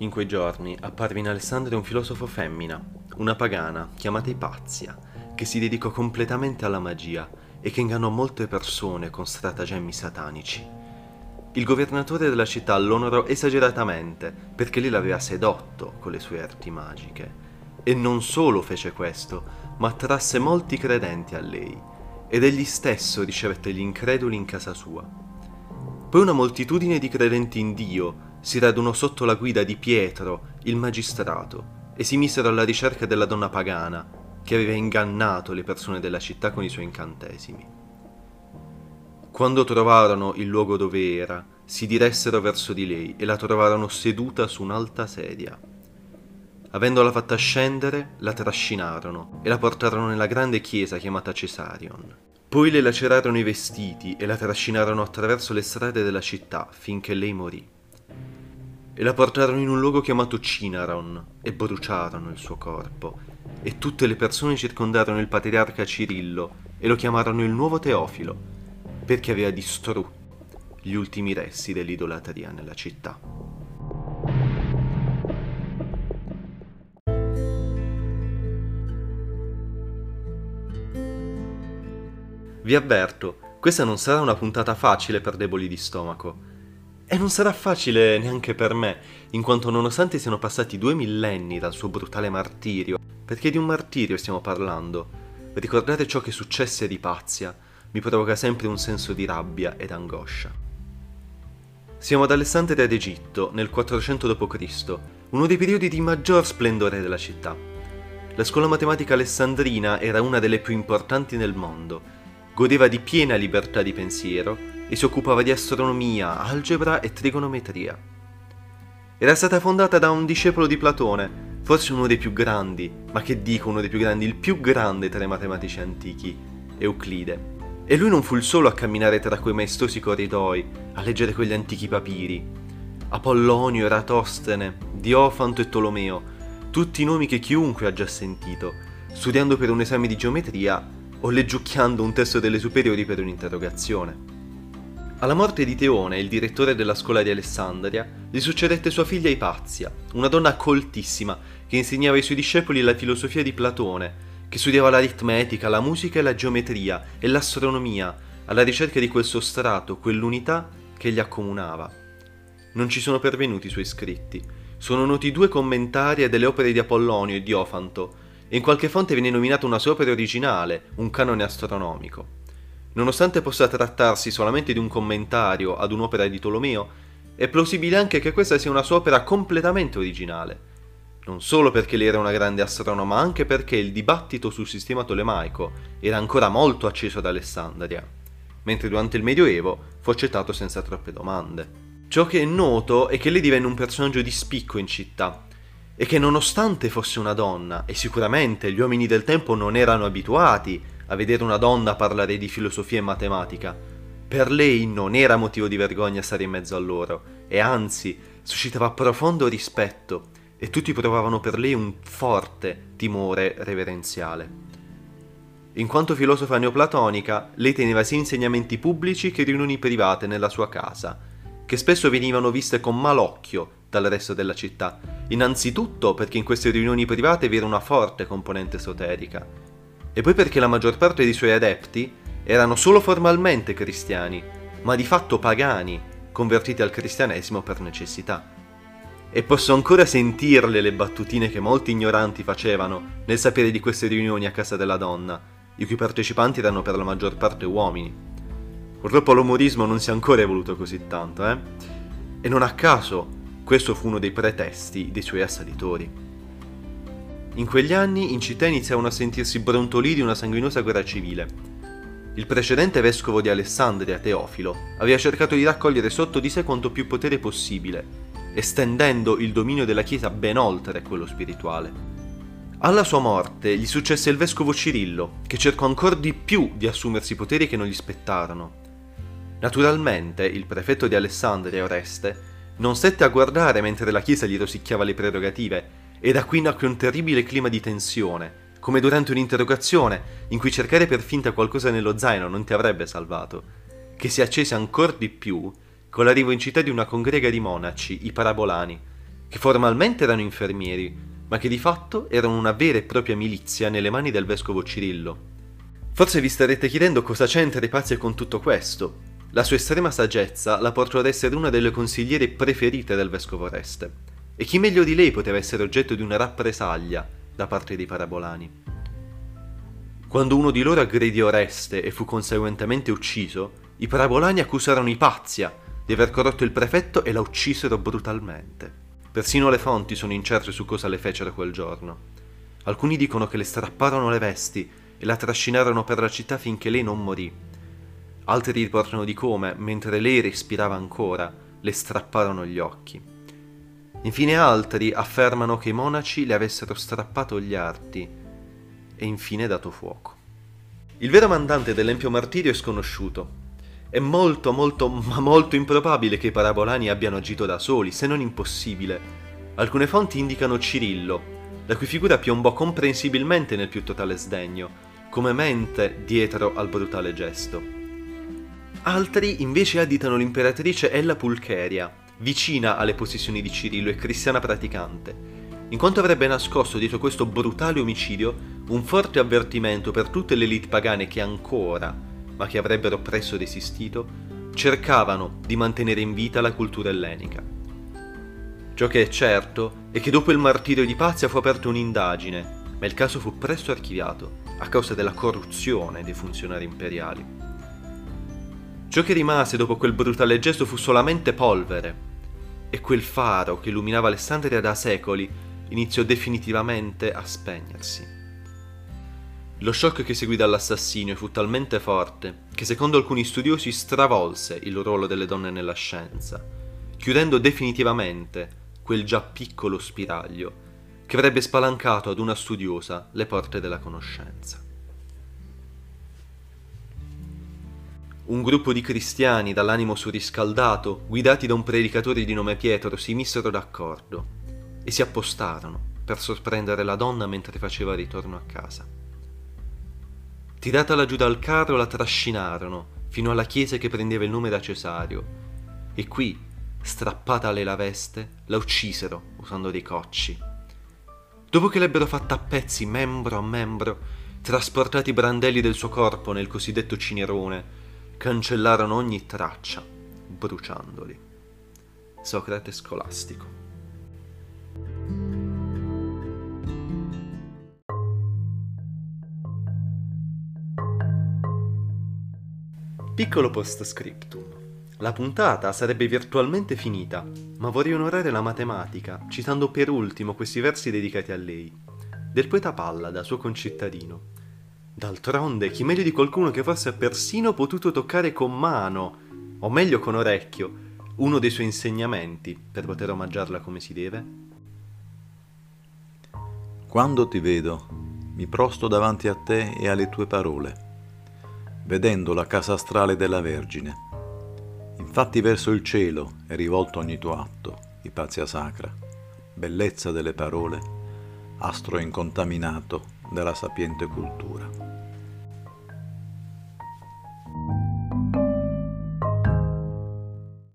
In quei giorni apparve in Alessandria un filosofo femmina, una pagana chiamata Ipazia, che si dedicò completamente alla magia e che ingannò molte persone con stratagemmi satanici. Il governatore della città l'onorò esageratamente perché lei l'aveva sedotto con le sue arti magiche. E non solo fece questo, ma attrasse molti credenti a lei, ed egli stesso ricevette gli increduli in casa sua. Poi una moltitudine di credenti in Dio si radunò sotto la guida di Pietro, il magistrato, e si misero alla ricerca della donna pagana, che aveva ingannato le persone della città con i suoi incantesimi. Quando trovarono il luogo dove era, si diressero verso di lei e la trovarono seduta su un'alta sedia. Avendola fatta scendere, la trascinarono e la portarono nella grande chiesa chiamata Cesarion. Poi le lacerarono i vestiti e la trascinarono attraverso le strade della città finché lei morì e la portarono in un luogo chiamato Cinaron e bruciarono il suo corpo. E tutte le persone circondarono il patriarca Cirillo e lo chiamarono il nuovo Teofilo, perché aveva distrutto gli ultimi resti dell'idolatria nella città. Vi avverto, questa non sarà una puntata facile per deboli di stomaco e non sarà facile neanche per me, in quanto nonostante siano passati due millenni dal suo brutale martirio, perché di un martirio stiamo parlando, ricordare ciò che successe di Pazia mi provoca sempre un senso di rabbia ed angoscia. Siamo ad Alessandria d'Egitto, nel 400 d.C., uno dei periodi di maggior splendore della città. La scuola matematica alessandrina era una delle più importanti nel mondo, godeva di piena libertà di pensiero e si occupava di astronomia, algebra e trigonometria. Era stata fondata da un discepolo di Platone, forse uno dei più grandi, ma che dico uno dei più grandi, il più grande tra i matematici antichi, Euclide. E lui non fu il solo a camminare tra quei maestosi corridoi, a leggere quegli antichi papiri. Apollonio, Eratostene, Diofanto e Tolomeo, tutti nomi che chiunque ha già sentito, studiando per un esame di geometria o leggiucchiando un testo delle superiori per un'interrogazione. Alla morte di Teone, il direttore della scuola di Alessandria, gli succedette sua figlia Ipazia, una donna coltissima che insegnava ai suoi discepoli la filosofia di Platone, che studiava l'aritmetica, la musica e la geometria e l'astronomia, alla ricerca di quel sostrato, quell'unità che gli accomunava. Non ci sono pervenuti i suoi scritti. Sono noti due commentari delle opere di Apollonio e Diofanto, in qualche fonte viene nominata una sua opera originale, un canone astronomico. Nonostante possa trattarsi solamente di un commentario ad un'opera di Tolomeo, è plausibile anche che questa sia una sua opera completamente originale. Non solo perché lei era una grande astronoma, ma anche perché il dibattito sul sistema tolemaico era ancora molto acceso ad Alessandria, mentre durante il Medioevo fu accettato senza troppe domande. Ciò che è noto è che lei divenne un personaggio di spicco in città, e che nonostante fosse una donna, e sicuramente gli uomini del tempo non erano abituati a vedere una donna parlare di filosofia e matematica. Per lei non era motivo di vergogna stare in mezzo a loro, e anzi suscitava profondo rispetto, e tutti provavano per lei un forte timore reverenziale. In quanto filosofa neoplatonica, lei teneva sia insegnamenti pubblici che riunioni private nella sua casa, che spesso venivano viste con malocchio dal resto della città, innanzitutto perché in queste riunioni private vi era una forte componente esoterica, e poi perché la maggior parte dei suoi adepti erano solo formalmente cristiani, ma di fatto pagani, convertiti al cristianesimo per necessità. E posso ancora sentirle le battutine che molti ignoranti facevano nel sapere di queste riunioni a casa della donna, i cui partecipanti erano per la maggior parte uomini. Purtroppo l'umorismo non si è ancora evoluto così tanto, eh? E non a caso questo fu uno dei pretesti dei suoi assalitori. In quegli anni in città iniziarono a sentirsi brontolire una sanguinosa guerra civile. Il precedente vescovo di Alessandria, Teofilo, aveva cercato di raccogliere sotto di sé quanto più potere possibile, estendendo il dominio della Chiesa ben oltre quello spirituale. Alla sua morte gli successe il vescovo Cirillo, che cercò ancora di più di assumersi poteri che non gli spettarono. Naturalmente, il prefetto di Alessandria, Oreste, non stette a guardare mentre la Chiesa gli rosicchiava le prerogative e da qui nacque un terribile clima di tensione, come durante un'interrogazione in cui cercare per finta qualcosa nello zaino non ti avrebbe salvato, che si accese ancora di più con l'arrivo in città di una congrega di monaci, i parabolani, che formalmente erano infermieri, ma che di fatto erano una vera e propria milizia nelle mani del vescovo Cirillo. Forse vi starete chiedendo cosa c'entra i pazzi con tutto questo. La sua estrema saggezza la portò ad essere una delle consigliere preferite del vescovo Oreste. E chi meglio di lei poteva essere oggetto di una rappresaglia da parte dei parabolani? Quando uno di loro aggredì Oreste e fu conseguentemente ucciso, i parabolani accusarono Ipazia di aver corrotto il prefetto e la uccisero brutalmente. Persino le fonti sono incerte su cosa le fecero quel giorno. Alcuni dicono che le strapparono le vesti e la trascinarono per la città finché lei non morì. Altri riportano di come, mentre lei respirava ancora, le strapparono gli occhi. Infine altri affermano che i monaci le avessero strappato gli arti e infine dato fuoco. Il vero mandante dell'empio martirio è sconosciuto. È molto, molto, ma molto improbabile che i parabolani abbiano agito da soli, se non impossibile. Alcune fonti indicano Cirillo, la cui figura piombò comprensibilmente nel più totale sdegno, come mente dietro al brutale gesto. Altri invece additano l'imperatrice Ella Pulcheria, vicina alle posizioni di Cirillo e cristiana praticante, in quanto avrebbe nascosto dietro questo brutale omicidio un forte avvertimento per tutte le elite pagane che ancora, ma che avrebbero presto desistito, cercavano di mantenere in vita la cultura ellenica. Ciò che è certo è che dopo il martirio di Pazia fu aperta un'indagine, ma il caso fu presto archiviato a causa della corruzione dei funzionari imperiali. Ciò che rimase dopo quel brutale gesto fu solamente polvere, e quel faro che illuminava Alessandria da secoli iniziò definitivamente a spegnersi. Lo shock che seguì dall'assassinio fu talmente forte che secondo alcuni studiosi stravolse il ruolo delle donne nella scienza, chiudendo definitivamente quel già piccolo spiraglio che avrebbe spalancato ad una studiosa le porte della conoscenza. Un gruppo di cristiani dall'animo surriscaldato, guidati da un predicatore di nome Pietro, si misero d'accordo e si appostarono per sorprendere la donna mentre faceva ritorno a casa. Tiratala giù dal carro la trascinarono fino alla chiesa che prendeva il nome da Cesario e qui, strappatale la veste, la uccisero usando dei cocci. Dopo che l'ebbero fatta a pezzi membro a membro, trasportati i brandelli del suo corpo nel cosiddetto cinerone, cancellarono ogni traccia, bruciandoli. Socrate scolastico. Piccolo post scriptum. La puntata sarebbe virtualmente finita, ma vorrei onorare la matematica citando per ultimo questi versi dedicati a lei, del poeta Pallada, suo concittadino. D'altronde, chi meglio di qualcuno che forse ha persino potuto toccare con mano, o meglio con orecchio, uno dei suoi insegnamenti per poter omaggiarla come si deve? Quando ti vedo, mi prosto davanti a te e alle tue parole vedendo la casa astrale della Vergine. Infatti verso il cielo è rivolto ogni tuo atto, Ipazia sacra, bellezza delle parole, astro incontaminato della sapiente cultura.